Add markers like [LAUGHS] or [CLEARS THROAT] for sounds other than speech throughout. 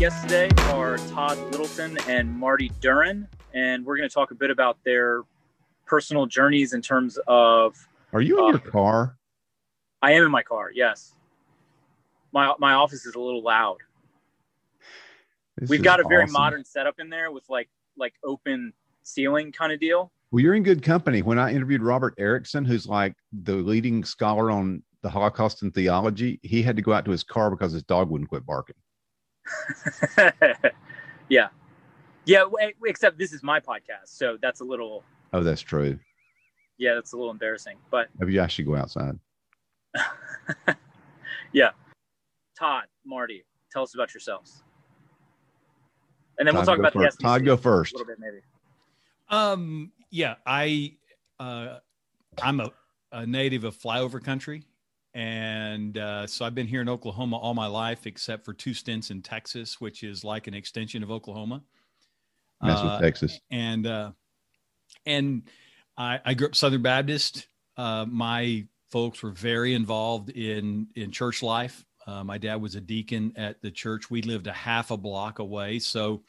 guests today are Todd Littleton and Marty Duran, and we're going to talk a bit about their personal journeys in terms of. Are you in Uh, your car? I am in my car. Yes. My my office is a little loud. This We've got a very awesome. modern setup in there with like like open ceiling kind of deal. Well, you're in good company. When I interviewed Robert Ericksen, who's like the leading scholar on the Holocaust and theology, he had to go out to his car because his dog wouldn't quit barking. [LAUGHS] yeah. Yeah, w- except this is my podcast, so that's a little Oh, that's true. yeah, that's a little embarrassing. But Maybe I should go outside. [LAUGHS] yeah. Todd, Marty, tell us about yourselves. And then we'll talk about first. the SBC Todd, go a first. little bit maybe. Um, yeah, I, uh, I'm a, a native of flyover country. And uh, so I've been here in Oklahoma all my life, except for two stints in Texas, which is like an extension of Oklahoma. Mess Uh, Texas. and uh, and I, I grew up Southern Baptist. Uh, my folks were very involved in in church life. Uh, my dad was a deacon at the church. We lived a half a block away, so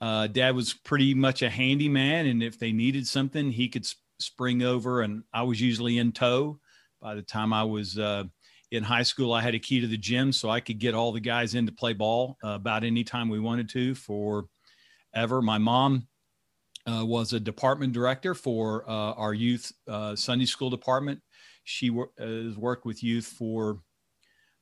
uh, dad was pretty much a handyman. And if they needed something, he could s- spring over, and I was usually in tow. By the time I was uh, in high school, I had a key to the gym, so I could get all the guys in to play ball uh, about any time we wanted to for ever. My mom uh, was a department director for uh, our youth uh, Sunday school department. She wor- has worked with youth for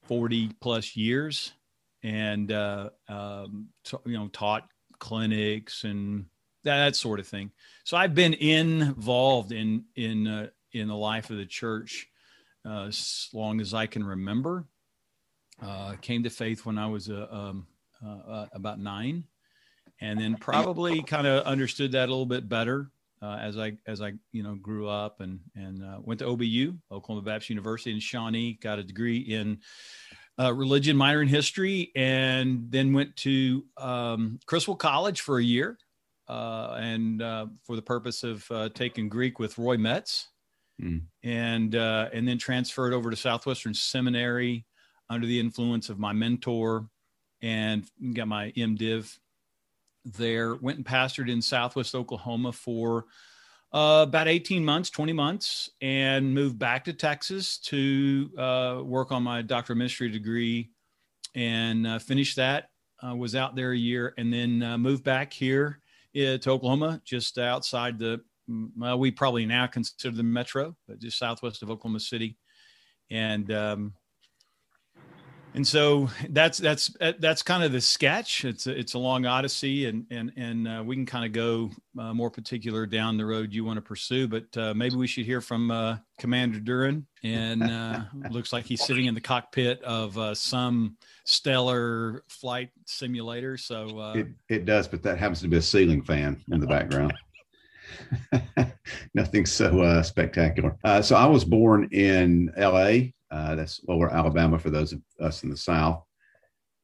40 plus years and, uh, um, t- you know, taught clinics and that, that sort of thing. So I've been involved in, in, in the life of the church uh, as long as I can remember. Uh, came to faith when I was uh, um, uh, uh, about nine and then probably kind of understood that a little bit better as I as I you know grew up and and went to OBU Oklahoma Baptist University in Shawnee, got a degree in uh, religion, minor in history, and then went to um, Criswell College for a year, uh, and uh, for the purpose of taking Greek with Roy Metts, Mm. and uh, and then transferred over to Southwestern Seminary under the influence of my mentor, and got my MDiv there. Went and pastored in Southwest Oklahoma for uh, about 18 months, 20 months, and moved back to Texas to uh, work on my doctor of ministry degree and uh, finished that. Uh, was out there a year and then uh, moved back here uh, to Oklahoma, just outside the, well, we probably now consider the metro, but just southwest of Oklahoma City. And, um, and so that's that's that's kind of the sketch. It's a, it's a long odyssey, and and and uh, we can kind of go uh, more particular down the road you want to pursue. But uh, maybe we should hear from uh, Commander Duran. And uh, [LAUGHS] looks like he's sitting in the cockpit of uh, some stellar flight simulator. So uh, It, it does, but that happens to be a ceiling fan in the background. [LAUGHS] Nothing so uh, spectacular. Uh, so I was born in LA. Uh, that's lower Alabama for those of us in the South.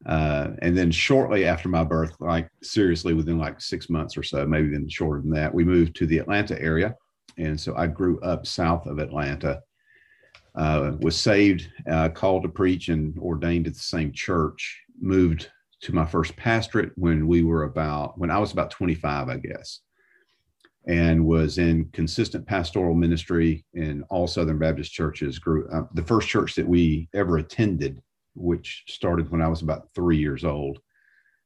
Uh, and then shortly after my birth, like seriously within like six months or so, maybe even shorter than that, we moved to the Atlanta area. And so I grew up south of Atlanta, uh, was saved, uh, called to preach, and ordained at the same church. Moved to my first pastorate when we were about when I was about 25, I guess, and was in consistent pastoral ministry in all Southern Baptist churches. Grew uh, the first church that we ever attended, which started when I was about three years old,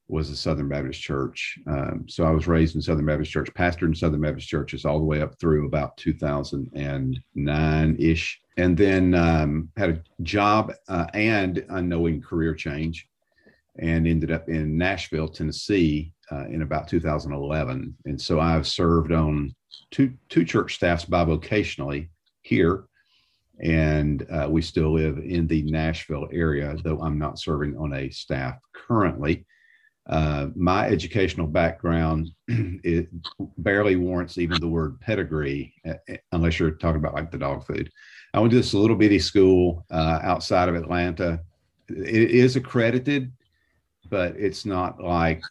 was the Southern Baptist Church. Um, so I was raised in Southern Baptist Church, pastored in Southern Baptist churches all the way up through about 2009 ish, and then um, had a job uh, and unknowing career change and ended up in Nashville, Tennessee, uh, in about 2011. And so I've served on two two church staffs bivocationally here, and uh, we still live in the Nashville area, though I'm not serving on a staff currently. Uh, my educational background [CLEARS THROAT] it barely warrants even the word pedigree, uh, unless you're talking about like the dog food. I went to this little bitty school uh, outside of Atlanta. It is accredited, but it's not like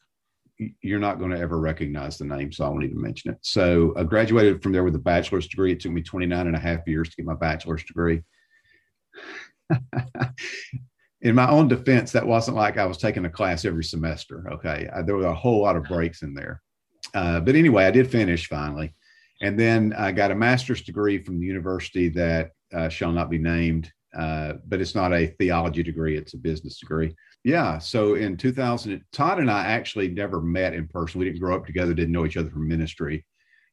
you're not going to ever recognize the name, so I won't even mention it. So I graduated from there with a bachelor's degree. It took me 29 and a half years to get my bachelor's degree. [LAUGHS] in my own defense, that wasn't like I was taking a class every semester. Okay. I, there were a whole lot of breaks in there. Uh, but anyway, I did finish finally. And then I got a master's degree from the university that uh, shall not be named, uh, but it's not a theology degree, it's a business degree. Yeah. So in 2000, Todd and I actually never met in person. We didn't grow up together, didn't know each other from ministry.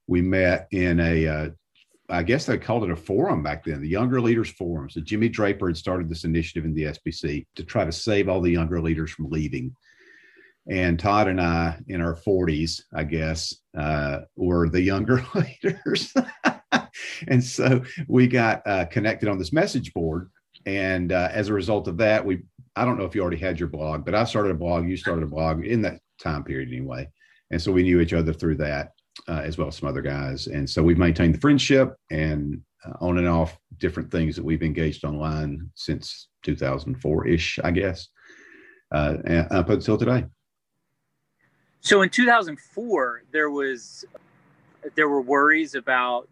We met in a uh, I guess they called it a forum back then, the Younger Leaders Forum. So Jimmy Draper had started this initiative in the SBC to try to save all the younger leaders from leaving. And Todd and I, in our 40s, I guess, uh, were the younger [LAUGHS] leaders. [LAUGHS] [LAUGHS] and so we got uh, connected on this message board. And uh, as a result of that, we, I don't know if you already had your blog, but I started a blog, you started a blog in that time period anyway. And so we knew each other through that uh, as well as some other guys. And so we've maintained the friendship and uh, on and off different things that we've engaged online since 2004 ish, I guess, uh, up until today. So in 2004, there was there were worries about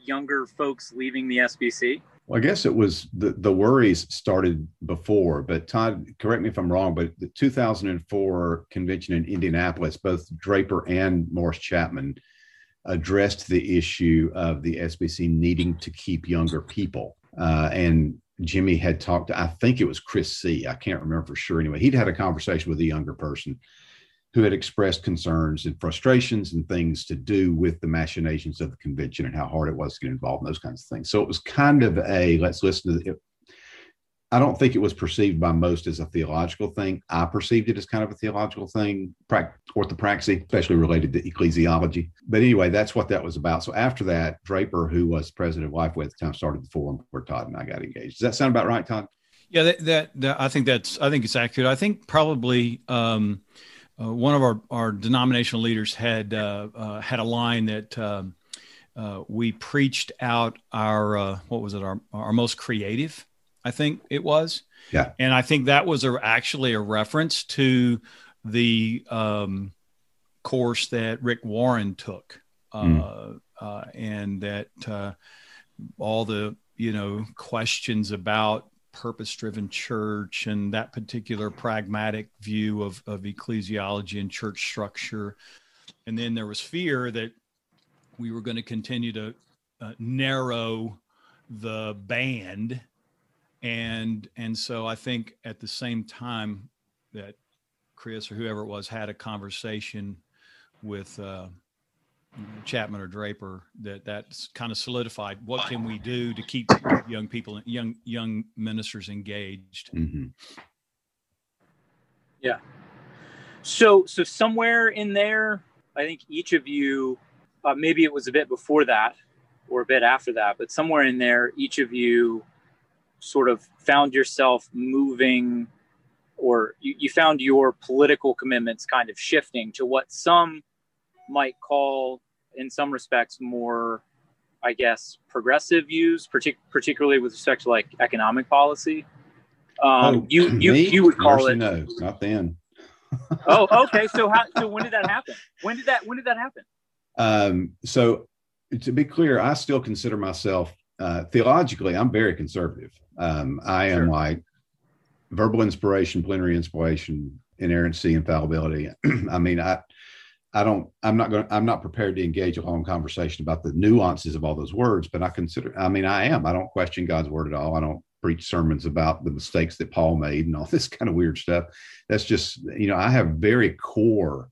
younger folks leaving the SBC. Well, I guess it was the, the worries started before, but Todd, correct me if I'm wrong, but the 2004 convention in Indianapolis, both Draper and Morris Chapman addressed the issue of the SBC needing to keep younger people. Uh, and Jimmy had talked to, I think it was Chris C. I can't remember for sure. Anyway, he'd had a conversation with a younger person who had expressed concerns and frustrations and things to do with the machinations of the convention and how hard it was to get involved in those kinds of things. So it was kind of a let's listen to the, I don't think it was perceived by most as a theological thing. I perceived it as kind of a theological thing, orthopraxy, especially related to ecclesiology. But anyway, that's what that was about. So after that, Draper, who was president of Lifeway at the time, started the forum where Todd and I got engaged. Does that sound about right, Todd? Yeah, that, that, that I think that's I think it's accurate. I think probably um, uh, one of our, our denominational leaders had uh, uh, had a line that um, uh, we preached out our uh, what was it? Our our most creative I think it was. Yeah. And I think that was a, actually a reference to the um, course that Rick Warren took mm. and that all the you know questions about purpose driven church and that particular pragmatic view of, of ecclesiology and church structure. And then there was fear that we were going to continue to uh, narrow the band. And, and so I think at the same time that Chris or whoever it was had a conversation with uh, Chapman or Draper that that's kind of solidified. What can we do to keep young people, young young ministers engaged? Mm-hmm. Yeah. So so somewhere in there, I think each of you, uh, maybe it was a bit before that or a bit after that, but somewhere in there, each of you sort of found yourself moving or you, you found your political commitments kind of shifting to what some might call, in some respects, more, I guess, progressive views, partic- particularly with respect to like economic policy. Um, oh, you you me? you would call it no, not then. [LAUGHS] oh, okay. So how so when did that happen? When did that when did that happen? Um, so to be clear, I still consider myself uh, theologically. I'm very conservative. Um, I am sure. like verbal inspiration, plenary inspiration, inerrancy, infallibility. [CLEARS THROAT] I mean, I I don't, I'm not going, I'm not prepared to engage a long conversation about the nuances of all those words, but I consider, I mean, I am, I don't question God's word at all. I don't preach sermons about the mistakes that Paul made and all [LAUGHS] this kind of weird stuff. That's just, you know, I have very core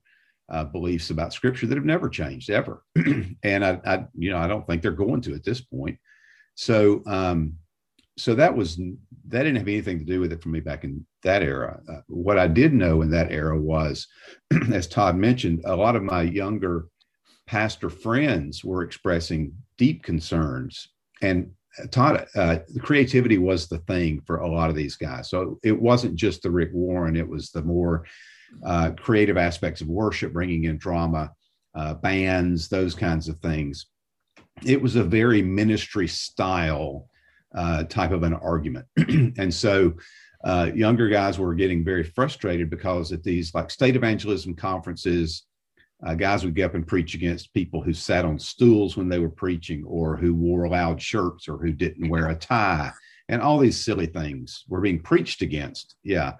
uh, beliefs about scripture that have never changed ever. [CLEARS THROAT] and I, I, you know, I don't think they're going to at this point. So, um, so that was that didn't have anything to do with it for me back in that era. Uh, what I did know in that era was, [CLEARS THROAT] as Todd mentioned, a lot of my younger pastor friends were expressing deep concerns, and uh, Todd, uh, the creativity was the thing for a lot of these guys. So it wasn't just the Rick Warren; it was the more uh, creative aspects of worship, bringing in drama, uh, bands, those kinds of things. It was a very ministry style uh, type of an argument. [CLEARS THROAT] and so uh, younger guys were getting very frustrated because at these like state evangelism conferences, uh, guys would get up and preach against people who sat on stools when they were preaching or who wore loud shirts or who didn't wear a tie and all these silly things were being preached against. Yeah,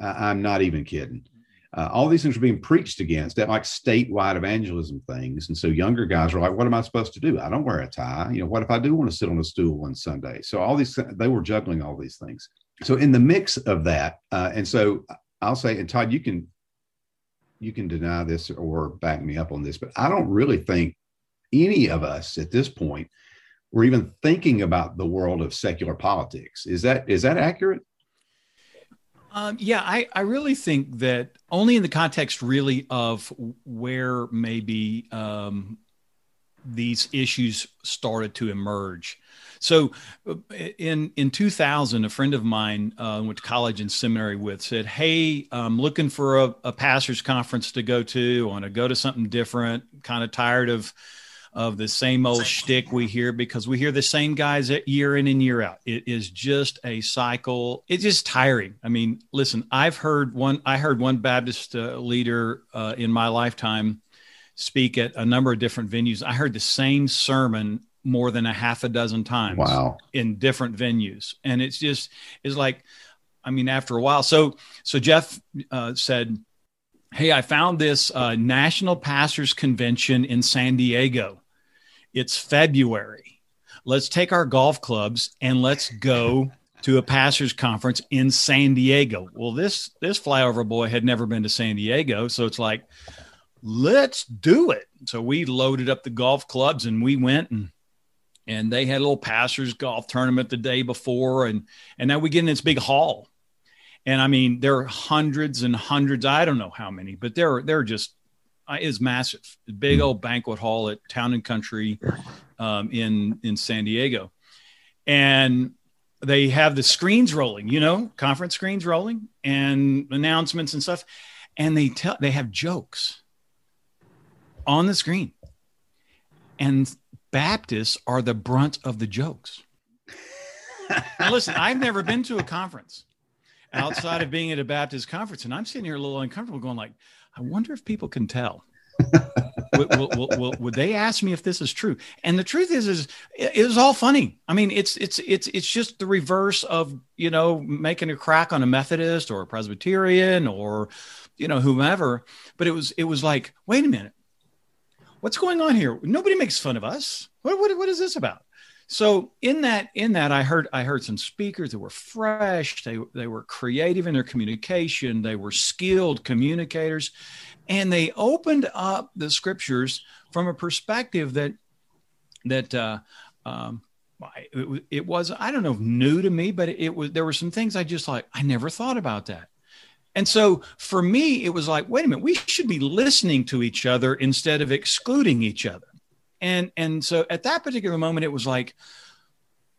I'm not even kidding. Uh, all these things were being preached against at like statewide evangelism things. And so younger guys were like, what am I supposed to do? I don't wear a tie. You know, what if I do want to sit on a stool one Sunday? So all these, they were juggling all these things. So in the mix of that, uh, and so I'll say, and Todd, you can, you can deny this or back me up on this, but I don't really think any of us at this point were even thinking about the world of secular politics. Is that, is that accurate? Um, yeah, I, I really think that only in the context really of where maybe um, these issues started to emerge. So uh, in in 2000, a friend of mine uh, went to college and seminary with said, "Hey, I'm looking for a, a pastors conference to go to. I want to go to something different. Kind of tired of." of the same old shtick we hear because we hear the same guys year in and year out. It is just a cycle. It's just tiring. I mean, listen, I've heard one. I heard one Baptist uh, leader uh, in my lifetime speak at a number of different venues. I heard the same sermon more than a half a dozen times. Wow. In different venues, and it's just it's like, I mean, after a while. So so Jeff uh, said. Hey, I found this uh, National Pastors Convention in San Diego it's February. Let's take our golf clubs and let's go to a pastors conference in San Diego. Well, this this flyover boy had never been to San Diego, so it's like, let's do it. So we loaded up the golf clubs and we went and and they had a little pastors golf tournament the day before and and now we get in this big hall. And I mean, there are hundreds and hundreds, I don't know how many, but there are there are just is massive. Big hmm. old banquet hall at Town and Country um, in in San Diego, and they have the screens rolling. You know, conference screens rolling and announcements and stuff, and they tell they have jokes on the screen, and Baptists are the brunt of the jokes. now, listen, I've never been to a conference outside of being at a Baptist conference, and I'm sitting here a little uncomfortable, going like I wonder if people can tell. would, would, would, they ask me if this is true? And the truth is, is it was all funny. I mean, it's it's it's it's just the reverse of you know making a crack on a Methodist or a Presbyterian or you know whomever. But it was it was like, wait a minute, what's going on here? Nobody makes fun of us. What what what is this about? So in that in that I heard I heard some speakers that were fresh, they they were creative in their communication, they were skilled communicators, and they opened up the scriptures from a perspective that that uh, um, it, it, was I don't know new to me, but it was there were some things I just like I never thought about that. And so for me, it was like, wait a minute, we should be listening to each other instead of excluding each other. And and so at that particular moment it was like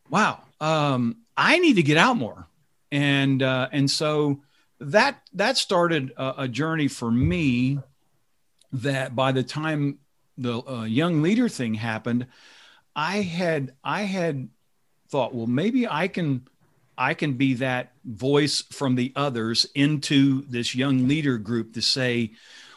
wow um, i need to get out more. And uh, and so that that started a, a, journey for me that by the time the uh, young leader thing happened i had i had thought well maybe i can i can be that voice from the others into this young leader group to say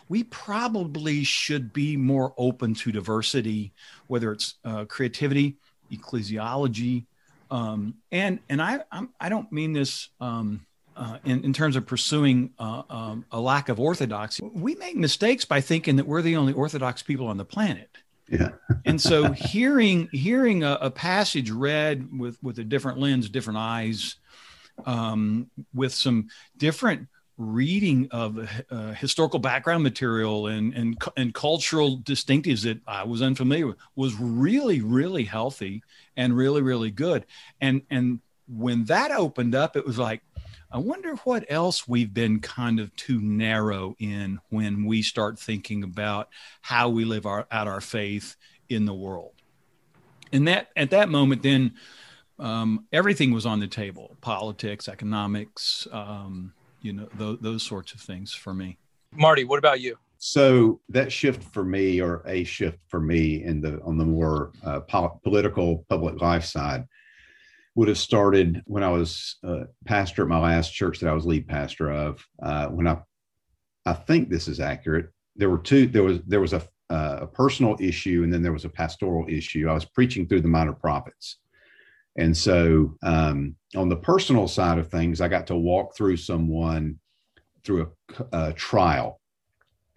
we probably should be more open to diversity, whether it's uh, creativity, ecclesiology, um, and and I I'm, I do not mean this um, uh, in in terms of pursuing uh, um, a lack of orthodoxy. We make mistakes by thinking that we're the only orthodox people on the planet. Yeah. [LAUGHS] and so hearing hearing a, a, passage read with with a different lens, different eyes, um, with some different reading of uh, historical background material and, and and cultural distinctives that I was unfamiliar with was really really healthy and really really good and and when that opened up it was like I wonder what else we've been kind of too narrow in when we start thinking about how we live our, out our faith in the world. And that at that moment then um, everything was on the table politics economics um, you know th- those sorts of things for me. Marty what about you? So that shift for me or a shift for me in the on the more uh, po- political public life side would have started when i was uh, pastor at my last church that i was lead pastor of uh, when i i think this is accurate. There were two there was there was a, uh, a personal issue and then there was a pastoral issue. I was preaching through the minor prophets. And so, um, on the personal side of things, I got to walk through someone through a, a trial,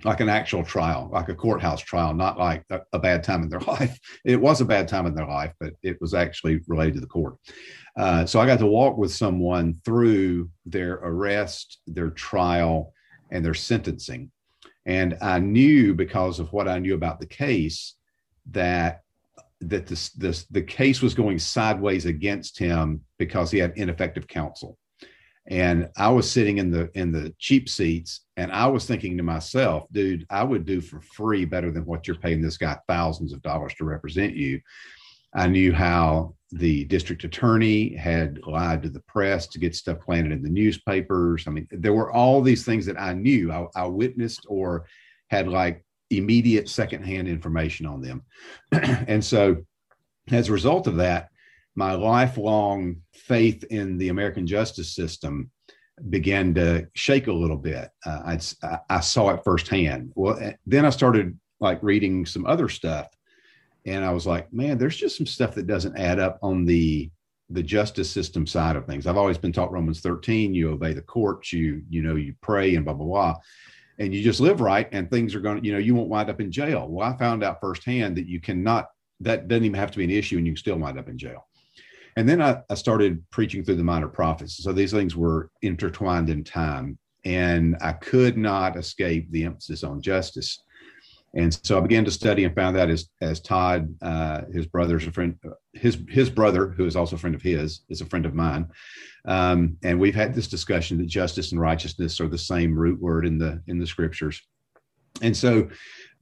like an actual trial, like a courthouse trial, not like a, a, bad time in their [LAUGHS] life. It was a bad time in their life, but it was actually related to the court. Uh, so I got to walk with someone through their arrest, their trial, and their sentencing. And I knew because of what I knew about the case that that this, this the case was going sideways against him because he had ineffective counsel and i was sitting in the in the cheap seats and i was thinking to myself dude i would do for free better than what you're paying this guy thousands of dollars to represent you. I knew how the district attorney had lied to the press to get stuff planted in the newspapers. I mean there were all these things that i knew. I, I witnessed or had like immediate secondhand information on them. [CLEARS THROAT] And so as a result of that my lifelong faith in the American justice system began to shake a little bit. Uh, I, I saw it firsthand. Well, eh, then I started like reading some other stuff, and I was like, man, there's just some stuff that doesn't add up on the the justice system side of things. I've always been taught Romans 13, you obey the courts, you you know, you pray and blah blah blah. And you just live right, and things are going to, you know, you won't wind up in jail. Well, I found out firsthand that you cannot, that doesn't even have to be an issue, and you can still wind up in jail. And then I, I started preaching through the minor prophets. So these things were intertwined in time, and I could not escape the emphasis on justice. And so I began to study and found that as as Todd, uh, his brother's a friend, his his brother, who is also a friend of his, is a friend of mine. Um, and we've had this discussion that justice and righteousness are the same root word in the in the scriptures. And so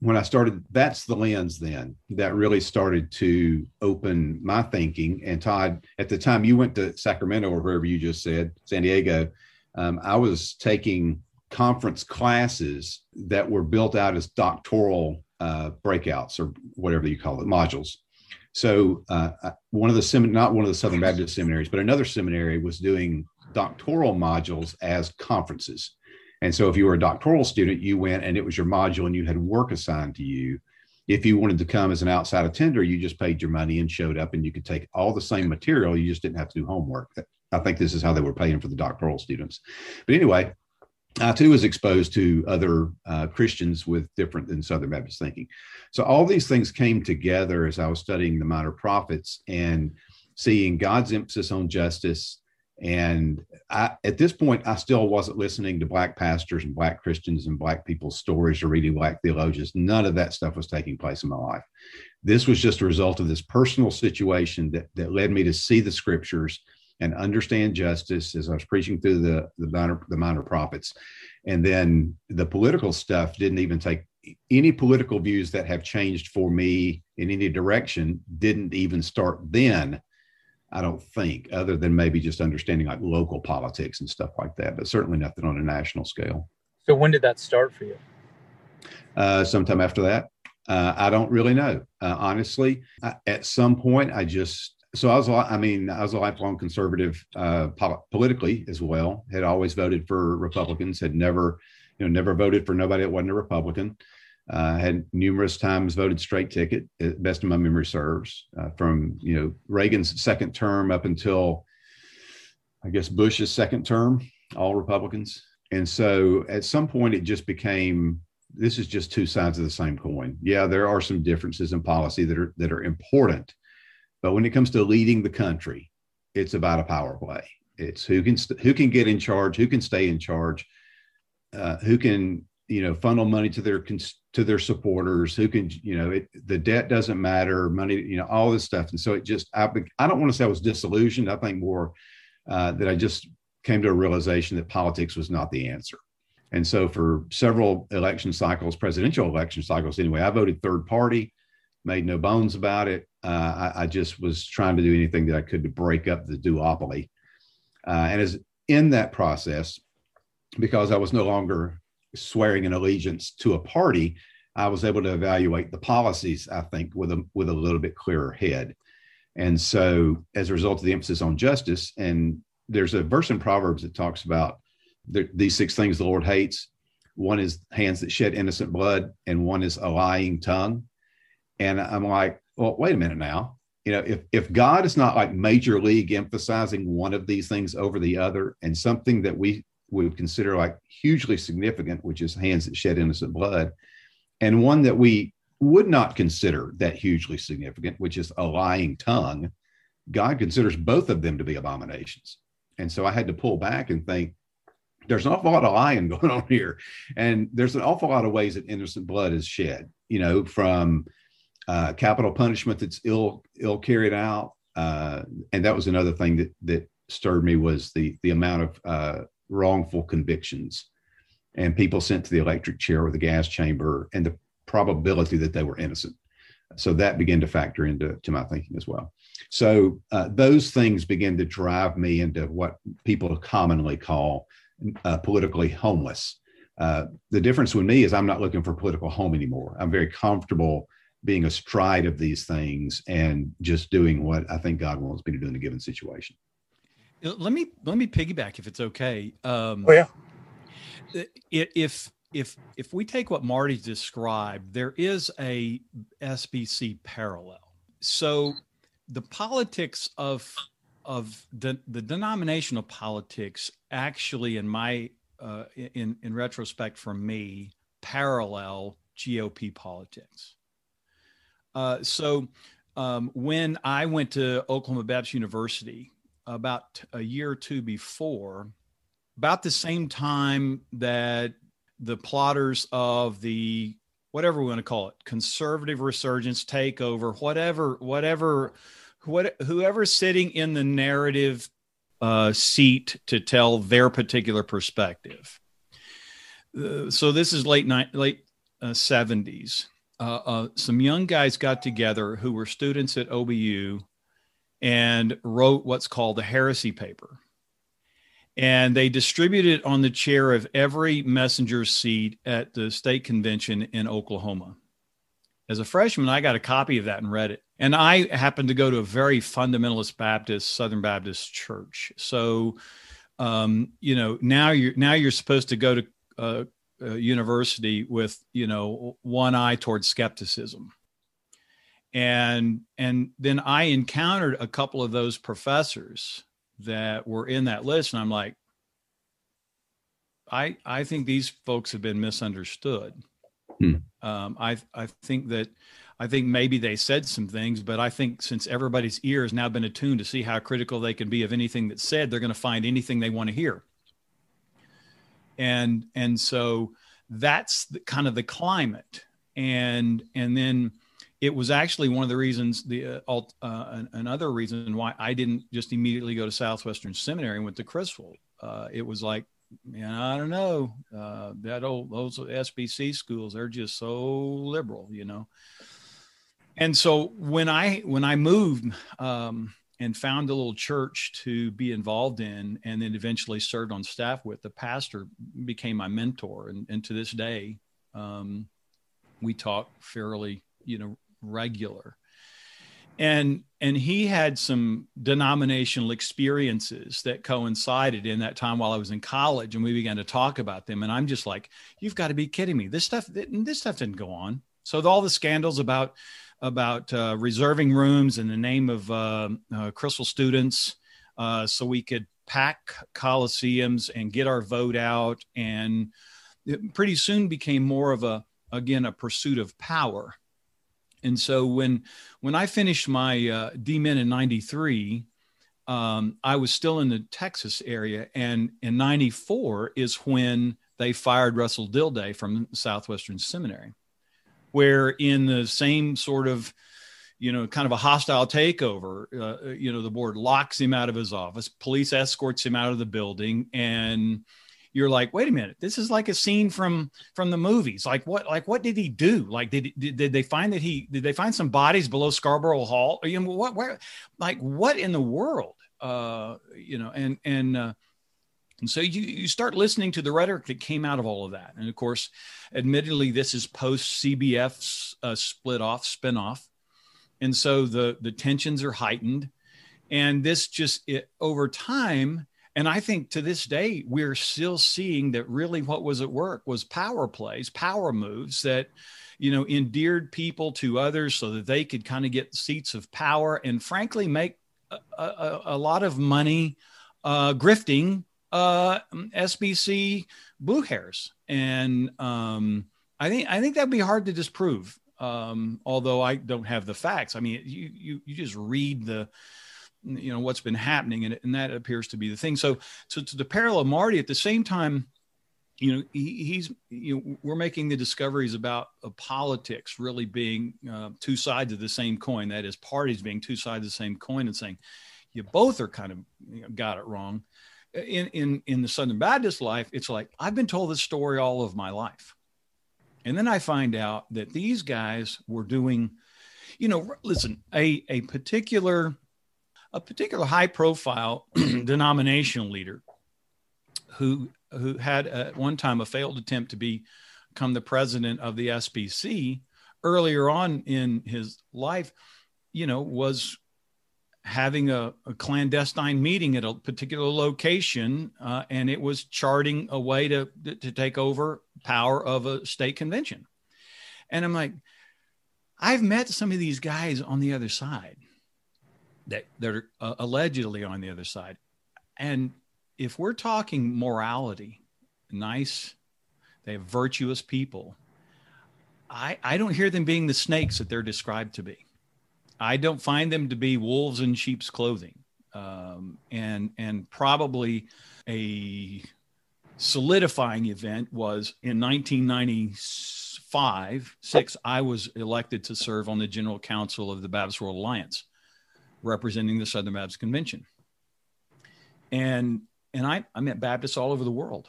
when I started, that's the lens then that really started to open my thinking. And Todd, at the time you went to Sacramento or wherever you just said, San Diego, um, I was taking conference classes that were built out as doctoral uh, breakouts or whatever you call it, modules. So uh, one of the not one of the Southern Baptist seminaries, but another seminary was doing doctoral modules as conferences. And so if you were a doctoral student, you went and it was your module and you had work assigned to you. If you wanted to come as an outside attender, you just paid your money and showed up and you could take all the same material. You just didn't have to do homework. I think this is how they were paying for the doctoral students. But anyway, I too was exposed to other uh, Christians with different than Southern Baptist thinking. So all these things came together as I was studying the minor prophets and seeing God's emphasis on justice and I, at this point, I still wasn't listening to black pastors and black Christians and black people's stories or reading black theologians. None of that stuff was taking place in my life. This was just a result of this personal situation that, that led me to see the scriptures and understand justice as I was preaching through the, the, minor, the minor prophets. And then the political stuff didn't even take any political views that have changed for me in any direction, didn't even start then I don't think, other than maybe just understanding like local politics and stuff like that, but certainly nothing on a national scale. So when did that start for you? Uh, sometime after that. Uh, I don't really know. Uh, honestly, I, at some point, I just so I was. I mean, I was a lifelong conservative uh, pol- politically as well. Had always voted for Republicans. Had never, you know, never voted for nobody that wasn't a Republican. Uh, had numerous times voted straight ticket, best of my memory serves, uh, from you know Reagan's second term up until I guess Bush's second term, all Republicans. And so at some point it just became this is just two sides of the same coin. Yeah, there are some differences in policy that are that are important, but when it comes to leading the country, it's about a power play. It's who can who can get in charge, who can stay in charge, uh, who can you know funnel money to their to their supporters who can you know it, the debt doesn't matter money you know all this stuff. And so it just i, I don't want to say i was disillusioned. I think more uh, that i just came to a realization that politics was not the answer. And so for several election cycles presidential election cycles anyway i voted third party made no bones about it. Uh, I, I, just was trying to do anything that i could to break up the duopoly. Uh, and as in that process because i was no longer swearing an allegiance to a party, I was able to evaluate the policies, I think, with a with a little bit clearer head. And so as a result of the emphasis on justice, and there's a verse in Proverbs that talks about the, these six things the Lord hates. One is hands that shed innocent blood, and one is a lying tongue. And I'm like, well, wait a minute now. you know, if if God is not like major league emphasizing one of these things over the other, and something that we would consider like hugely significant, which is hands that shed innocent blood, and one that we would not consider that hugely significant, which is a lying tongue, God considers both of them to be abominations. And so I had to pull back and think, there's an awful lot of lying [LAUGHS] going on here. And there's an awful lot of ways that innocent blood is shed, you know, from uh, capital punishment that's ill ill carried out. Uh, and that was another thing that that stirred me was the the amount of uh, wrongful convictions and people sent to the electric chair or the gas chamber and the probability that they were innocent. So that began to factor into to my thinking as well. So uh, those things began to drive me into what people commonly call uh, politically homeless. Uh, the difference with me is I'm not looking for political home anymore. I'm very comfortable being astride of these things and just doing what I think God wants me to do in a given situation. Let me let me piggyback if it's okay. Um, oh yeah. If if if we take what Marty described, there is a SBC parallel. So the politics of of the, the denominational politics actually in my uh, in in retrospect for me parallel GOP politics. Uh, so um, when I went to Oklahoma Baptist University about a year or two before, about the same time that the plotters of the whatever we want to call it conservative resurgence takeover whatever whatever what whoever's sitting in the narrative uh, seat to tell their particular perspective. Uh, so this is late night late uh, 70s uh, uh, some young guys got together who were students at obu and wrote what's called the heresy paper and they distributed it on the chair of every messenger seat at the state convention in Oklahoma. As a freshman, I got a copy of that and read it. And I happened to go to a very fundamentalist Baptist, Southern Baptist church. So, um, you know, now you're now you're supposed to go to a, a university with you know one eye towards skepticism. And and then I encountered a couple of those professors that were in that list and i'm like i i think these folks have been misunderstood. Hmm. um, i i think that i think maybe they said some things but i think since everybody's ear has now been attuned to see how critical they can be of anything that's said they're going to find anything they want to hear. And and so that's the, kind of the climate. And and then it was actually one of the reasons the uh, uh, another reason why I didn't just immediately go to Southwestern Seminary and went to Criswell. Uh, it was like, man, I don't know, uh, that old those SBC schools they're just so liberal, you know. And so when I when I moved um, and found a little church to be involved in, and then eventually served on staff with, the pastor became my mentor, and, and to this day, um, we talk fairly you know regular. And and he had some denominational experiences that coincided in that time while I was in college and we began to talk about them. And I'm just like you've got to be kidding me. This stuff this stuff didn't go on. So all the scandals about about uh, reserving rooms in the name of uh, uh, Criswell students uh, so we could pack coliseums and get our vote out. And it pretty soon became more of a again a pursuit of power and so when when I finished my uh, DMin in '93, um, I was still in the Texas area, and in '94 is when they fired Russell Dilday from Southwestern Seminary, where in the same sort of you know, kind of a hostile takeover. Uh, you know, the board locks him out of his office, police escorts him out of the building, and you're like, wait a minute, this is like a scene from from the movies. Like what like what did he do? Like did did, did they find that he did they find some bodies below Scarborough Hall? Or, You know, what where like what in the world? Uh, you know, and and uh, and so you you start listening to the rhetoric that came out of all of that. And of course, admittedly, this is post CBF's uh, split off, spin off. And so the the tensions are heightened. And this just it, over time and I think to this day, we're still seeing that really what was at work was power plays, power moves that, you know, endeared people to others so that they could kind of get seats of power and frankly make a, a, a lot of money uh, grifting uh, SBC blue hairs. And um, I think I think that'd be hard to disprove. Um, although I don't have the facts. I mean, you you you just read the you know what's been happening and, and that appears to be the thing. So so to the parallel marty at the same time you know he, he's you know we're making the discoveries about uh, politics really being uh, two sides of the same coin. That is parties being two sides of the same coin and saying you both are kind of you know, got it wrong. In in in the southern baptist life it's like i've been told this story all of my life. And then i find out that these guys were doing you know listen a a particular a particular high profile [CLEARS THROAT] denominational leader who who had at one time a failed attempt to be, become the president of the SBC earlier on in his life, you know, was having a, a clandestine meeting at a particular location, uh, and it was charting a way to to take over power of a state convention. And I'm like, I've met some of these guys on the other side that that are uh, allegedly on the other side, and if we're talking morality, nice, they have virtuous people. I, I don't hear them being the snakes that they're described to be. I don't find them to be wolves in sheep's clothing. Um, and and probably a solidifying event was in 1995 six I was elected to serve on the general council of the Baptist World Alliance, representing the Southern Baptist Convention. And and I, I met Baptists all over the world.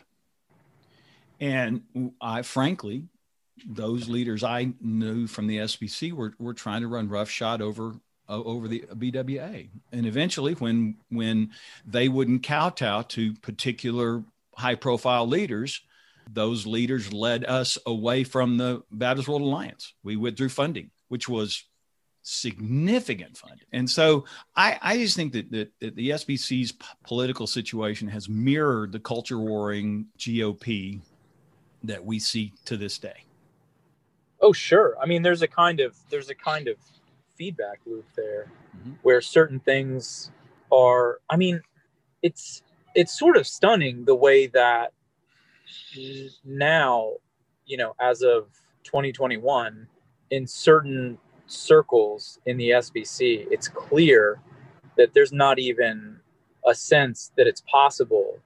And I, frankly, those leaders I knew from the SBC were, were trying to run roughshod over uh, over the BWA. And eventually, when when they wouldn't kowtow to particular high profile leaders, those leaders led us away from the Baptist World Alliance. We withdrew funding, which was significant funding. And so I, I just think that, that, that the SBC's p- political situation has mirrored the culture warring GOP that we see to this day. Oh, sure. I mean, there's a kind of there's a kind of feedback loop there mm-hmm. where certain things are. I mean, it's it's sort of stunning the way that now, you know, as of 2021, in certain circles in the SBC, it's clear that there's not even a sense that it's possible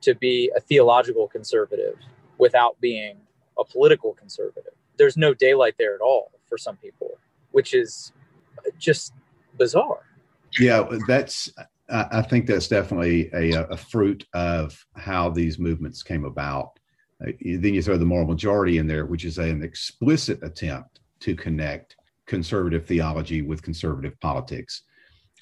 to be a theological conservative without being a political conservative. There's no daylight there at all for some people, which is just bizarre. Yeah, that's. I think that's definitely a, a fruit of how these movements came about. Uh, then you throw the moral majority in there, which is an explicit attempt to connect conservative theology with conservative politics.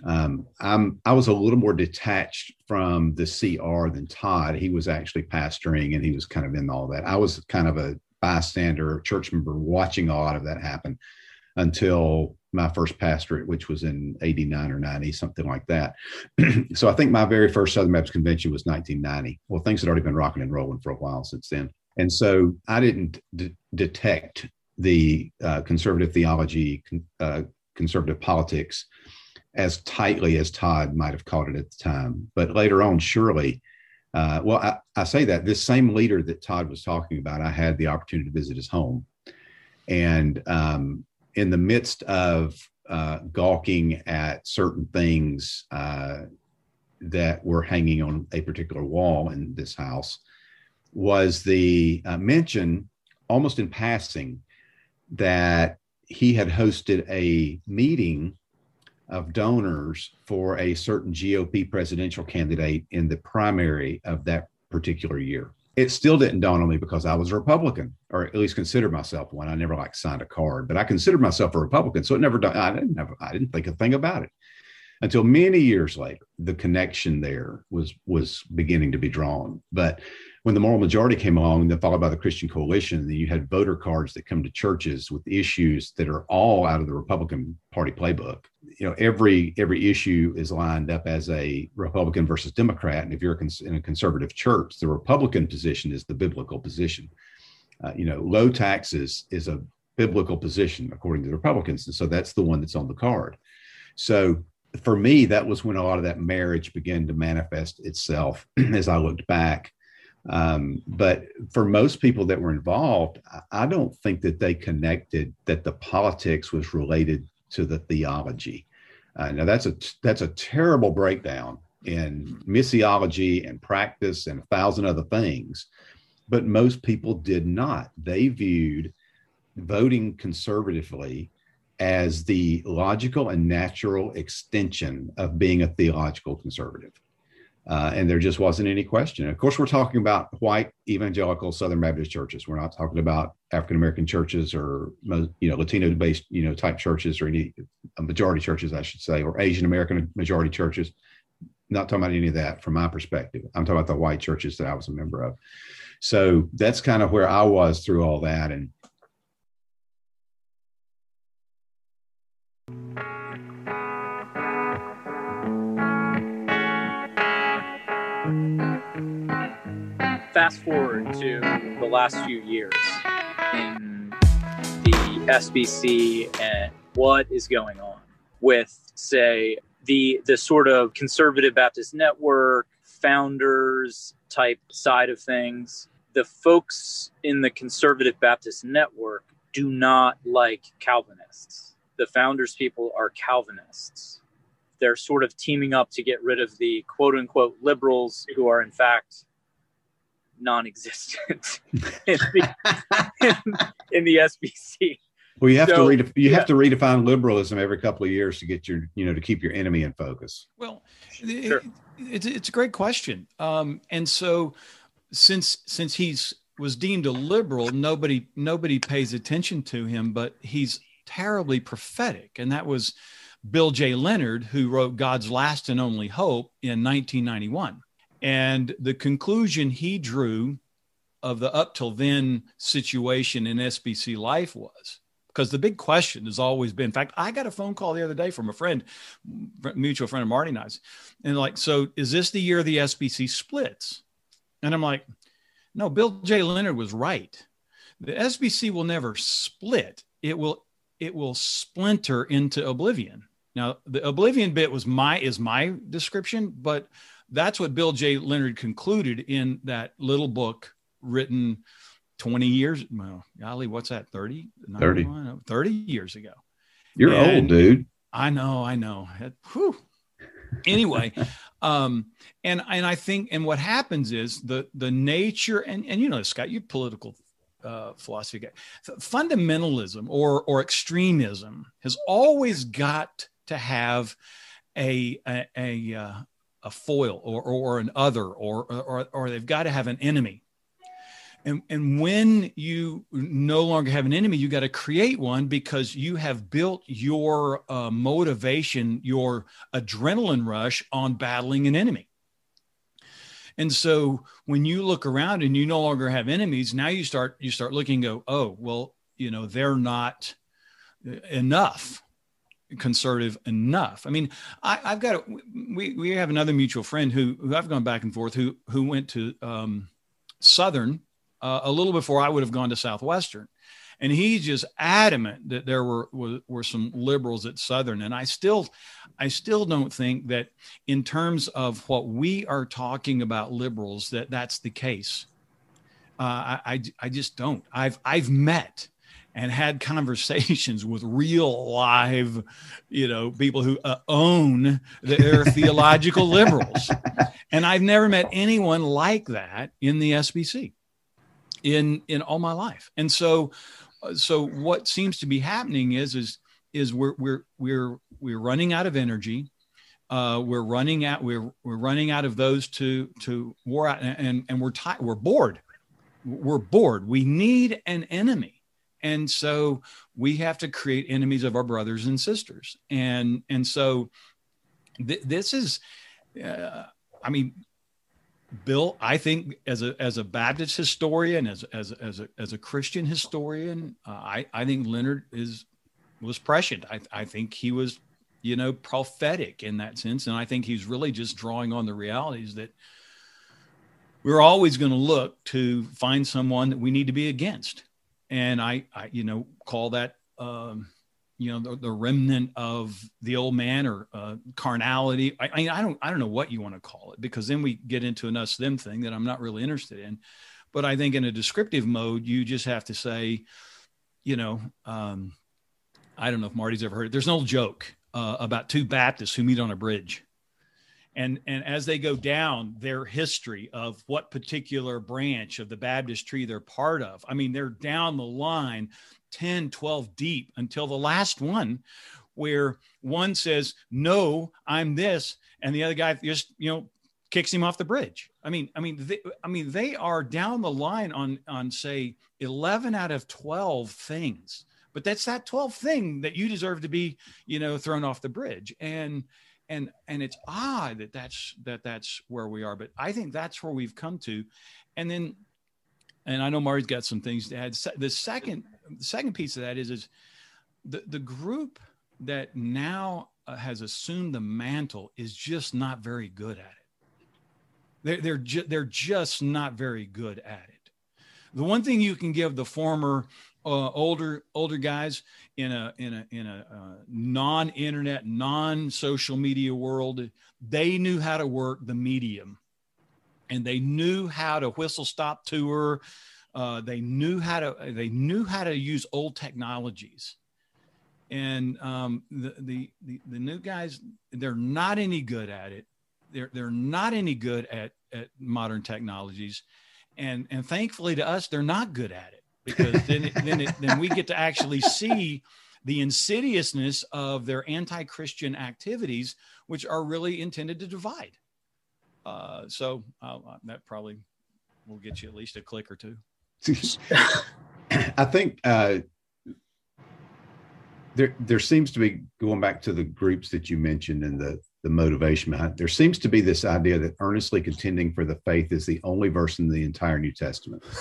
Um, I'm I was a little more detached from the CR than Todd. He was actually pastoring and he was kind of in all that. I was kind of a bystander, church member, watching a lot of that happen until my first pastorate, which was in 89 or 90, something like that. [CLEARS THROAT] so I think my very first Southern Baptist convention was 1990. Well, things had already been rocking and rolling for a while since then. And so I didn't d- detect the uh, conservative theology, uh, conservative politics as tightly as Todd might have called it at the time. But later on, surely, uh, well, I, I, say that this same leader that Todd was talking about, I had the opportunity to visit his home. And um, in the midst of uh, gawking at certain things uh, that were hanging on a particular wall in this house, was the uh, mention, almost in passing, that he had hosted a meeting of donors for a certain GOP presidential candidate in the primary of that particular year. It still didn't dawn on me because I was a Republican, or at least considered myself one. I never like signed a card, but I considered myself a Republican, so it never. I didn't have. I didn't think a thing about it until many years later. The connection there was was beginning to be drawn, but when the moral majority came along, then followed by the Christian coalition, then you had voter cards that come to churches with issues that are all out of the Republican Party playbook. You know, every every issue is lined up as a Republican versus Democrat, and if you're in a conservative church, the Republican position is the biblical position. Uh, you know, low taxes is a biblical position according to the Republicans. And so that's the one that's on the card. So for me, that was when a lot of that marriage began to manifest itself [CLEARS THROAT] as I looked back. Um, but for most people that were involved, I don't think that they connected that the politics was related to the theology. Uh, now that's a that's a terrible breakdown in missiology and practice and a thousand other things, but most people did not. They viewed voting conservatively as the logical and natural extension of being a theological conservative. Uh, and there just wasn't any question. Of course, we're talking about white evangelical Southern Baptist churches. We're not talking about African American churches or you know Latino-based you know type churches or any majority churches, I should say, or Asian American majority churches. Not talking about any of that from my perspective. I'm talking about the white churches that I was a member of. So that's kind of where I was through all that, and fast forward to the last few years in the SBC and what is going on with, say, the the sort of conservative Baptist network founders type side of things. The folks in the conservative Baptist network do not like Calvinists. The founders people are Calvinists. They're sort of teaming up to get rid of the quote unquote liberals who are in fact non-existent [LAUGHS] in, the, in, in the SBC. Well, you have so, to redef- you yeah. have to redefine liberalism every couple of years to get your you know to keep your enemy in focus. Well, sure. it, it's it's a great question, um, and so since since he's was deemed a liberal, nobody nobody pays attention to him, but he's terribly prophetic, and that was Bill J. Leonard, who wrote God's Last and Only Hope in 1991. And the conclusion he drew of the up till then situation in SBC life was because the big question has always been. In fact, I got a phone call the other day from a friend, mutual friend of Marty and I's, and like, so is this the year the SBC splits? And I'm like, no, Bill J. Leonard was right. The SBC will never split. It will it will splinter into oblivion. Now, the oblivion bit was my is my description, but that's what Bill J. Leonard concluded in that little book written 20 years. Well, golly, what's that? 30? 30. 30 years ago. You're and old, dude. I know, I know. Whew. Anyway, [LAUGHS] um, and and I think and what happens is the the nature and and you know, Scott, you political uh, philosophy guy. Fundamentalism or or extremism has always got to have a a, a, uh, a foil or, or an other or, or, or they've got to have an enemy. And, and when you no longer have an enemy, you got to create one because you have built your uh, motivation, your adrenaline rush on battling an enemy. And so when you look around and you no longer have enemies, now you start you start looking go, oh, well, you know, they're not enough conservative enough. I mean, I, have got a, we we have another mutual friend who who I've gone back and forth who who went to um, Southern uh, a little before I would have gone to Southwestern, and he's just adamant that there were, were were some liberals at Southern, and I still I still don't think that in terms of what we are talking about liberals that that's the case. Uh, I, I I just don't. I've I've met and had conversations with real live, you know, people who uh, own their [LAUGHS] theological liberals. And I've never met anyone like that in the SBC in in all my life. And so uh, so what seems to be happening is is is we're we're we're we're running out of energy. Uh, we're running out we're we're running out of those to to war out and and, and we're tired we're bored we're bored we need an enemy and so we have to create enemies of our brothers and sisters. And and so th- this is uh, i mean bill i think as a as a baptist historian as as as a, as a christian historian uh, i i think leonard is was prescient. I i think he was you know prophetic in that sense. And i think he's really just drawing on the realities that we're always going to look to find someone that we need to be against and I, I you know, call that, um, you know, the, the remnant of the old man or uh, carnality. I, I mean, I don't, I don't know what you want to call it because then we get into an us them thing that I'm not really interested in. But I think in a descriptive mode, you just have to say, you know, um, I don't know if Marty's ever heard it. There's an old joke uh, about two Baptists who meet on a bridge. And, and as they go down their history of what particular branch of the Baptist tree they're part of, I mean, they're down the line 10, 12 deep until the last one where one says, No, I'm this. And the other guy just, you know, kicks him off the bridge. I mean, I mean, they, I mean, they are down the line on on say eleven out of twelve things, but that's that twelfth thing that you deserve to be, you know, thrown off the bridge. And and and it's odd that that's that that's where we are, but I think that's where we've come to. And then, and I know Marty's got some things to add. The second the second piece of that is is the the group that now uh, has assumed the mantle is just not very good at it they're they're, ju- they're just not very good at it. The one thing you can give the former uh, older older guys in a in a in a uh, non-internet, non-social media world, they knew how to work the medium, and they knew how to whistle stop tour. Uh, they knew how to they knew how to use old technologies. And um, the, the, the the new guys they're not any good at it. They're they're not any good at at modern technologies, and and thankfully to us, they're not good at it because then it, then it, then we get to actually see the insidiousness of their anti-Christian activities, which are really intended to divide. Uh, so uh, that probably will get you at least a click or two. [LAUGHS] I think uh, there there seems to be going back to the groups that you mentioned and the the motivation behind. There seems to be this idea that earnestly contending for the faith is the only verse in the entire New Testament. [LAUGHS]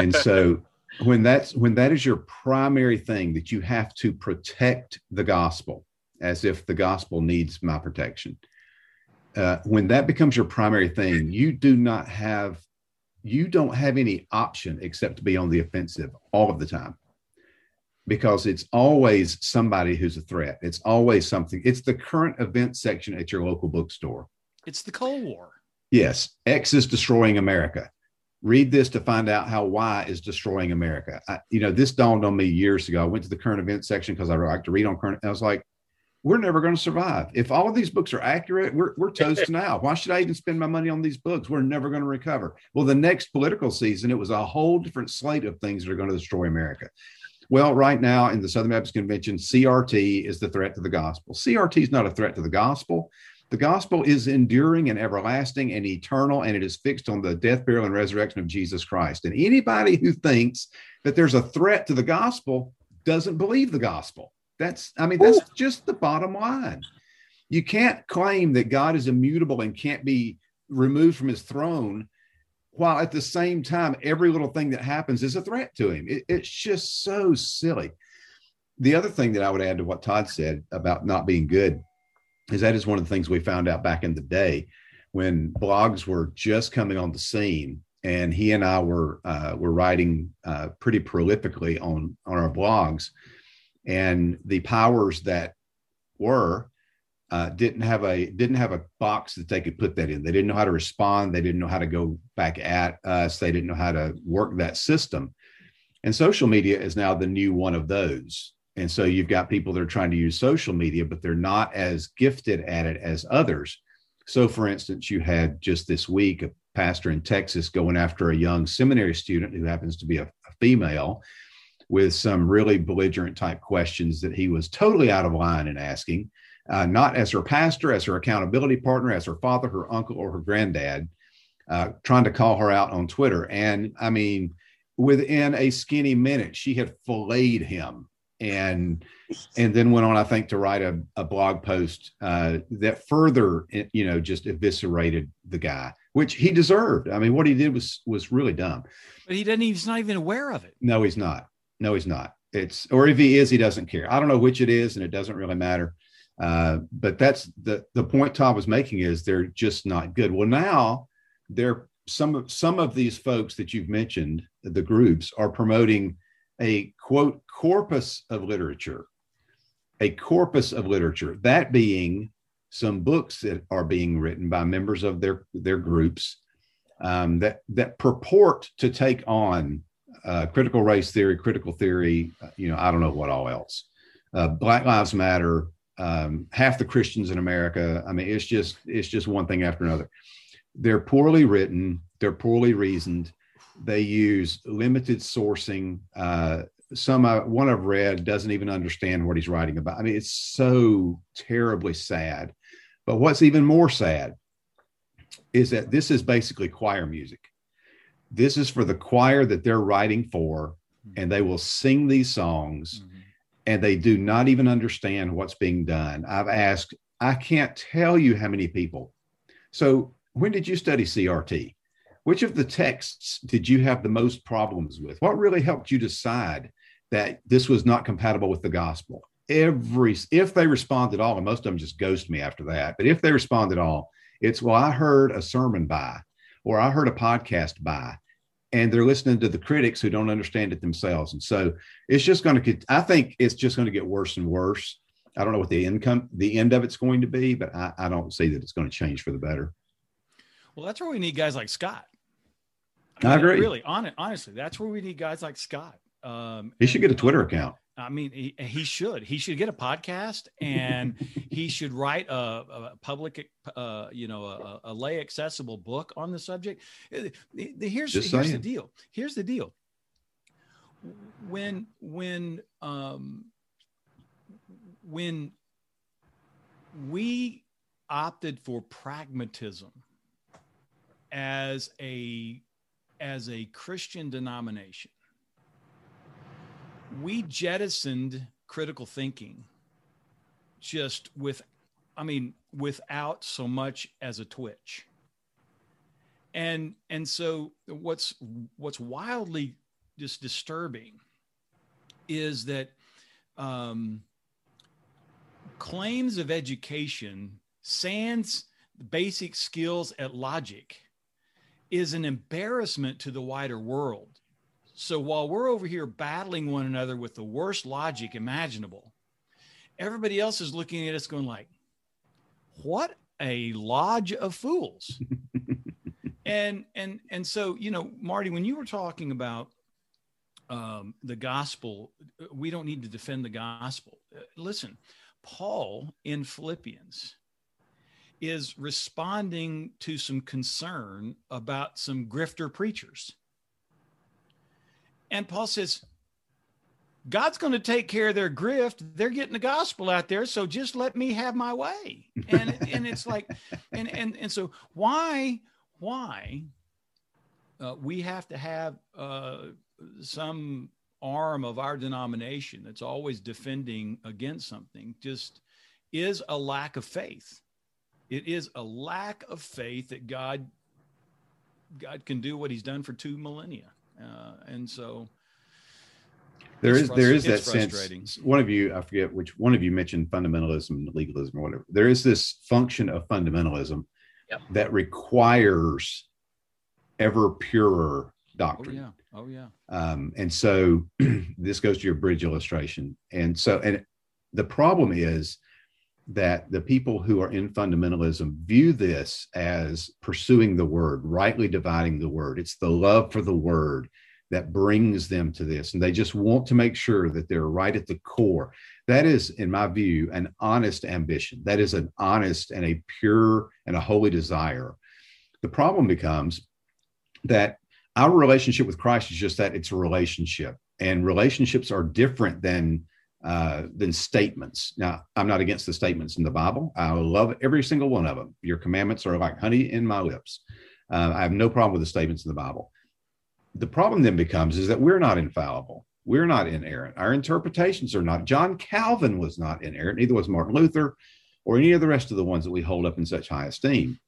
and so when that's when that is your primary thing that you have to protect the gospel as if the gospel needs my protection. Uh, when that becomes your primary thing, you do not have you don't have any option except to be on the offensive all of the time because it's always somebody who's a threat. It's always something. It's the current event section at your local bookstore. It's the Cold War. Yes. X is destroying America. Read this to find out how Y is destroying America. I, you know, this dawned on me years ago. I went to the current event section because I like to read on current. I was like, we're never going to survive. If all of these books are accurate, we're, we're toast [LAUGHS] now. Why should I even spend my money on these books? We're never going to recover. Well, the next political season, it was a whole different slate of things that are going to destroy America. Well, right now in the Southern Baptist Convention, CRT is the threat to the gospel. CRT is not a threat to the gospel. The gospel is enduring and everlasting and eternal, and it is fixed on the death, burial, and resurrection of Jesus Christ. And anybody who thinks that there's a threat to the gospel doesn't believe the gospel. That's, I mean, that's just the bottom line. You can't claim that God is immutable and can't be removed from his throne while at the same time, every little thing that happens is a threat to him. It, it's just so silly. The other thing that I would add to what Todd said about not being good is that is one of the things we found out back in the day when blogs were just coming on the scene and he and I were uh, were writing uh, pretty prolifically on on our blogs, and the powers that were uh, didn't have a didn't have a box that they could put that in. They didn't know how to respond. They didn't know how to go back at us. They didn't know how to work that system. And social media is now the new one of those. And so you've got people that are trying to use social media, but they're not as gifted at it as others. So, for instance, you had just this week a pastor in Texas going after a young seminary student who happens to be a, a female with some really belligerent type questions that he was totally out of line in asking uh, not as her pastor, as her accountability partner, as her father, her uncle, or her granddad, uh, trying to call her out on Twitter. And I mean, within a skinny minute, she had filleted him and and then went on i think to write a, a blog post uh, that further you know just eviscerated the guy which he deserved. I mean what he did was was really dumb. But he didn't he's not even aware of it. No he's not. No he's not. It's or if he is he doesn't care. I don't know which it is and it doesn't really matter. Uh, but that's the the point Tom was making is they're just not good. Well, now they're some of some of these folks that you've mentioned, the groups, are promoting a quote corpus of literature, a corpus of literature. That being some books that are being written by members of their their groups um, that that purport to take on uh, critical race theory, critical theory. Uh, you know, I don't know what all else. Uh, Black Lives Matter. Um, half the Christians in America. I mean, it's just it's just one thing after another. They're poorly written. They're poorly reasoned. They use limited sourcing. Uh, some uh, one I've read doesn't even understand what he's writing about. I mean, it's so terribly sad. But what's even more sad is that this is basically choir music. This is for the choir that they're writing for, mm-hmm. and they will sing these songs, mm-hmm. and they do not even understand what's being done. I've asked, I can't tell you how many people. So, when did you study CRT? Which of the texts did you have the most problems with? What really helped you decide that this was not compatible with the gospel? Every, if they respond at all, and most of them just ghost me after that, but if they respond at all, it's, well, I heard a sermon by, or I heard a podcast by, and they're listening to the critics who don't understand it themselves. And so it's just going to I think it's just going to get worse and worse. I don't know what the income, the end of it's going to be, but I, I don't see that it's going to change for the better. Well, that's where we need guys like Scott. I, mean, I agree. Really, on it, honestly, that's where we need guys like Scott. Um, he should get a Twitter account. I mean, he, he should. He should get a podcast, and [LAUGHS] he should write a, a public, uh, you know, a, a, lay accessible book on the subject. Uh, here's here's the deal. Here's the deal. When when um, when we opted for pragmatism as a as a Christian denomination we jettisoned critical thinking just with i mean without so much as a twitch. And and so what's what's wildly just disturbing is that um, claims of education sans basic skills at logic is an embarrassment to the wider world so while we're over here battling one another with the worst logic imaginable, everybody else is looking at us going like, what a lodge of fools. [LAUGHS] and and and so, you know, Marty, when you were talking about um, the gospel, we don't need to defend the gospel. Uh, listen, Paul in Philippians is responding to some concern about some grifter preachers and Paul says, God's going to take care of their grift. They're getting the gospel out there, so just let me have my way. And [LAUGHS] and it's like, and and and so why why uh, we have to have uh, some arm of our denomination that's always defending against something just is a lack of faith. It is a lack of faith that God God can do what He's done for two millennia. Uh, and so there is there is that sense. One of you, I forget which one of you mentioned fundamentalism and legalism or whatever. There is this function of fundamentalism yep. that requires ever purer doctrine. Oh yeah. Oh yeah. Um, and so [CLEARS THROAT] this goes to your bridge illustration. And so and the problem is that the people who are in fundamentalism view this as pursuing the word, rightly dividing the word. It's the love for the word that brings them to this. And they just want to make sure that they're right at the core. That is, in my view, an honest ambition. That is an honest and a pure and a holy desire. The problem becomes that our relationship with Christ is just that it's a relationship. And relationships are different than uh, than statements. Now, I'm not against the statements in the Bible. I love every single one of them. Your commandments are like honey in my lips. Uh, I have no problem with the statements in the Bible. The problem then becomes is that we're not infallible. We're not inerrant. Our interpretations are not. John Calvin was not inerrant. Neither was Martin Luther, or any of the rest of the ones that we hold up in such high esteem.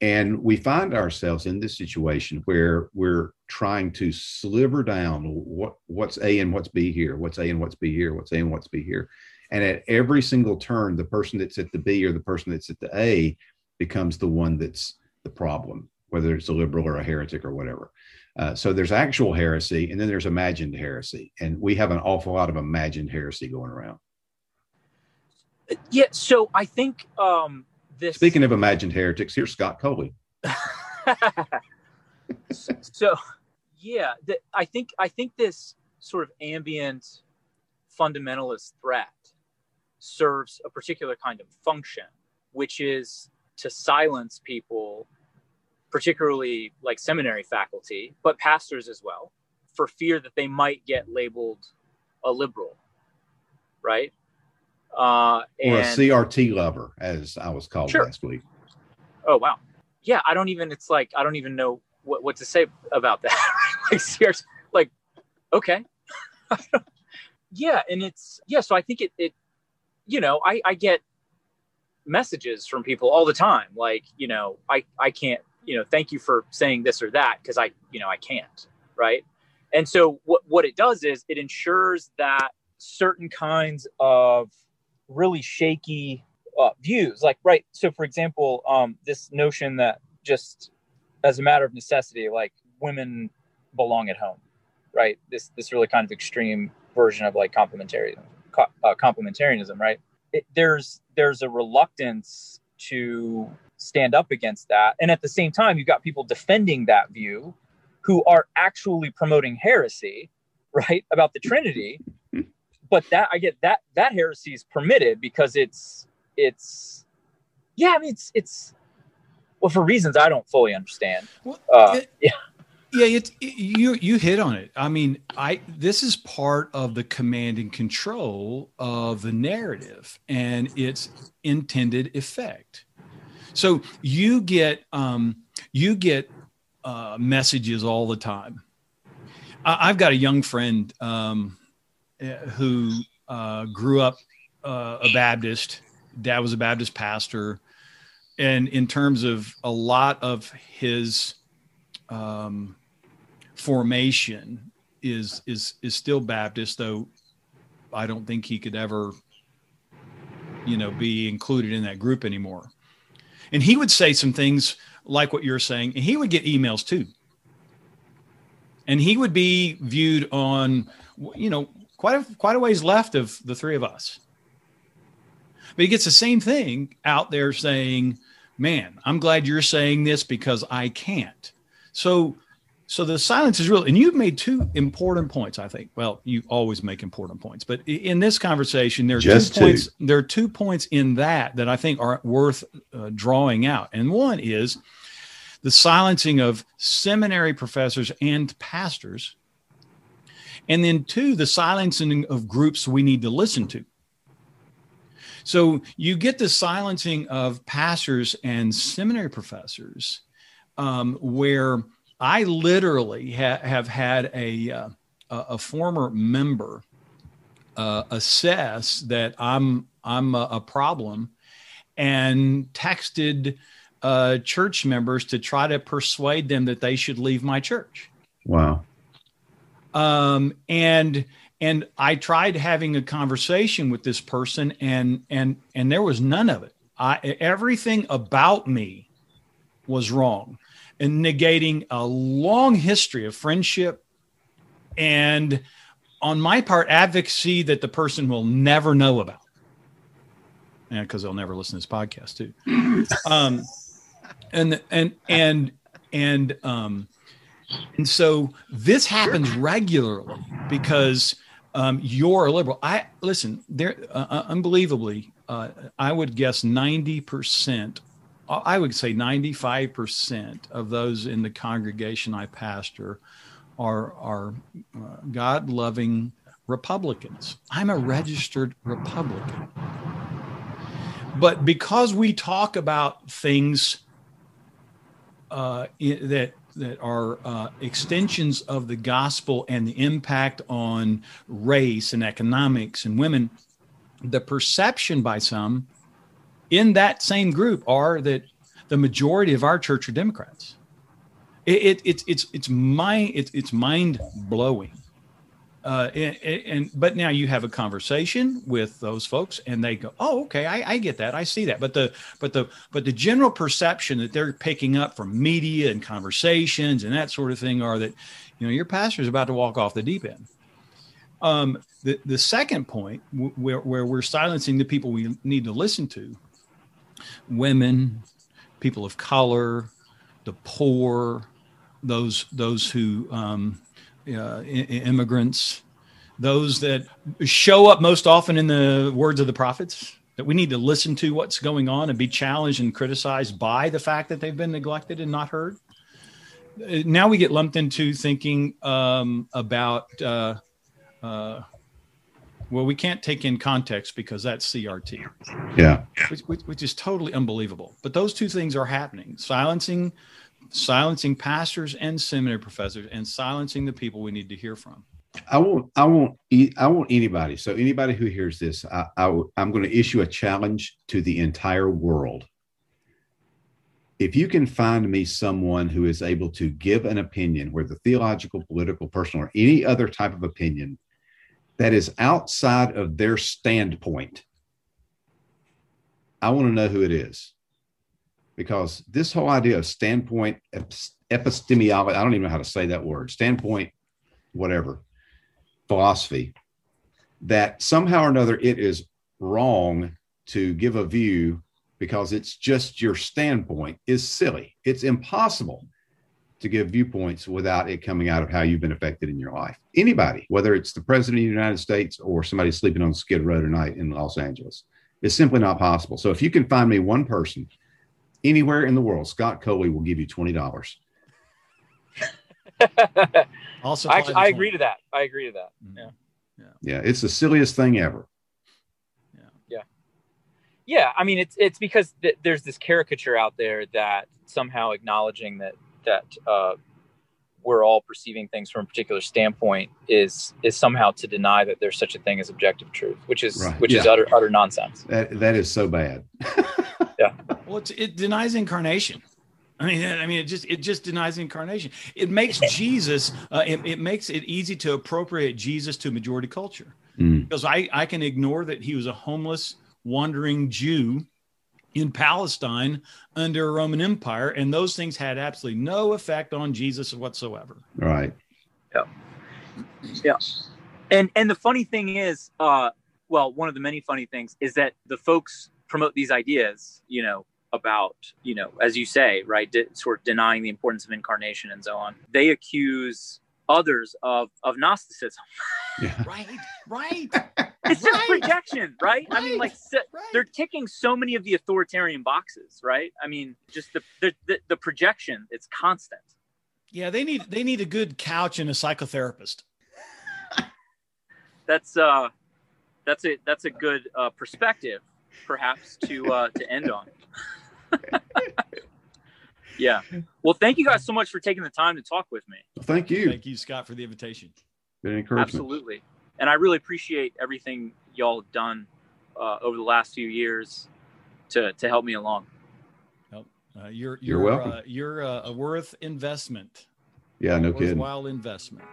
And we find ourselves in this situation where we're trying to sliver down what, what's A and what's B here, what's A and what's B here, what's A and what's B here. And at every single turn, the person that's at the B or the person that's at the A becomes the one that's the problem. whether it's a liberal or a heretic or whatever. Uh, so there's actual heresy, and then there's imagined heresy, and we have an awful lot of imagined heresy going around. Yeah, so I think um, this. Speaking of imagined heretics, here's Scott Coley. [LAUGHS] so, yeah, the, I think I think this sort of ambient fundamentalist threat serves a particular kind of function, which is to silence people, particularly like seminary faculty, but pastors as well, for fear that they might get labeled a liberal, right? Uh, or a CRT lover, as I was called sure. last week. Oh wow, yeah. I don't even. It's like I don't even know what, what to say about that. [LAUGHS] like CRT, like okay, [LAUGHS] yeah, and it's yeah. So I think it it you know I I get messages from people all the time like you know I I can't you know thank you for saying this or that because I you know I can't right and so what what it does is it ensures that certain kinds of really shaky uh, views like right so for example um this notion that just as a matter of necessity like women belong at home right this this really kind of extreme version of like complementarianism, uh, complementarianism, right? It, there's there's a reluctance to stand up against that, and at the same time, you've got people defending that view who are actually promoting heresy, [LAUGHS] right, about the Trinity. But that I get that that heresy is permitted because it's it's yeah, I mean it's it's well for reasons I don't fully understand. Well, uh, it, yeah yeah, it's it, you you hit on it. I mean, I this is part of the command and control of the narrative and its intended effect. So you get um, you get uh, messages all the time. I, have got a young friend um, who uh, grew up uh, a Baptist. Dad was a Baptist pastor, and in terms of a lot of his um, formation is is is still Baptist, though I don't think he could ever, you know, be included in that group anymore. And he would say some things like what you're saying, and he would get emails too. And he would be viewed on, you know, quite a quite a ways left of the three of us. But he gets the same thing out there saying, "Man, I'm glad you're saying this because I can't." So so the silence is real and you've made two important points i think well you always make important points but in this conversation there are Just two, two. points there are two points in that that i think are worth uh, drawing out and one is the silencing of seminary professors and pastors and then two the silencing of groups we need to listen to so you get the silencing of pastors and seminary professors um, where I literally ha- have had a, uh, a former member uh, assess that I'm I'm a, a problem, and texted uh, church members to try to persuade them that they should leave my church. Wow. Um, and and I tried having a conversation with this person, and and and there was none of it. I everything about me was wrong and negating a long history of friendship. And on my part advocacy that the person will never know about. And because they'll never listen to this podcast too. [LAUGHS] Um, and and and and um and so this happens regularly because um, you're a liberal. I listen. There, uh, uh unbelievably, uh, I would guess ninety percent I would say 95% of those in the congregation I pastor are, are uh, God loving Republicans. I'm a registered Republican. But because we talk about things uh, that that are uh, extensions of the gospel and the impact on race and economics and women, the perception by some in that same group are that the majority of our church are Democrats. It, it, it's it's it's mind it's it's mind blowing. Uh, and, and, but now you have a conversation with those folks and they go oh okay I, I, get that. I see that. But the but the but the general perception that they're picking up from media and conversations and that sort of thing are that you know your pastor is about to walk off the deep end. Um, the, the second point where, where we're silencing the people we need to listen to women people of color the poor those those who um, uh, immigrants, those that show up most often in the words of the prophets, that we need to listen to what's going on and be challenged and criticized by the fact that they've been neglected and not heard. Uh, now we get lumped into thinking um, about, uh, uh, well, we can't take in context because that's CRT. Yeah. Which, which, which is totally unbelievable. But those two things are happening silencing silencing pastors and seminary professors and silencing the people we need to hear from. I won't. I want, I won't anybody. So anybody who hears this, I, I, I'm going to issue a challenge to the entire world. If you can find me someone who is able to give an opinion, whether theological, political, personal, or any other type of opinion that is outside of their standpoint, I want to know who it is because this whole idea of standpoint epistemology, I don't even know how to say that word, standpoint, whatever, philosophy, that somehow or another it is wrong to give a view because it's just your standpoint is silly. It's impossible to give viewpoints without it coming out of how you've been affected in your life. Anybody, whether it's the president of the United States or somebody sleeping on Skid Row tonight in Los Angeles, it's simply not possible. So if you can find me one person anywhere in the world, Scott Coley will give you twenty dollars. [LAUGHS] also, I, I agree to that. I agree to that. Mm-hmm. Yeah. yeah, yeah, it's the silliest thing ever. Yeah, yeah, yeah. I mean, it's it's because th- there's this caricature out there that somehow acknowledging that that uh, we're all perceiving things from a particular standpoint is is somehow to deny that there's such a thing as objective truth, which is right. which yeah. is utter utter nonsense. That that is so bad. [LAUGHS] yeah. Well, it denies incarnation. I mean, [LAUGHS] I mean, it just it just denies incarnation. It makes Jesus. Uh, it, it, makes it easy to appropriate Jesus to majority culture mm. because I I can ignore that he was a homeless wandering Jew in Palestine under a Roman Empire, and those things had absolutely no effect on Jesus whatsoever. Right. Yeah. Yeah. And and the funny thing is, uh, well, one of the many funny things is that the folks promote these ideas, you know, about, you know, as you say, right, de- sort of denying the importance of incarnation and so on. They accuse others of of Gnosticism. Yeah. [LAUGHS] right, right. [LAUGHS] It's just right. projection, right? right? I mean, like so, right. they're ticking so many of the authoritarian boxes, right? I mean, just the, the the, the projection, it's constant. Yeah, they need they need a good couch and a psychotherapist. [LAUGHS] that's uh that's a that's a good uh, perspective perhaps to uh, to end on. [LAUGHS] yeah. Well, thank you guys so much for taking the time to talk with me. Well, thank you. Thank you, Scott, for the invitation. Been encouraged. Absolutely. And I really appreciate everything y'all have done uh, over the last few years to to help me along. Uh, you're, you're, you're welcome. Uh, you're a worth investment. Yeah, no kidding. Worthwhile investment.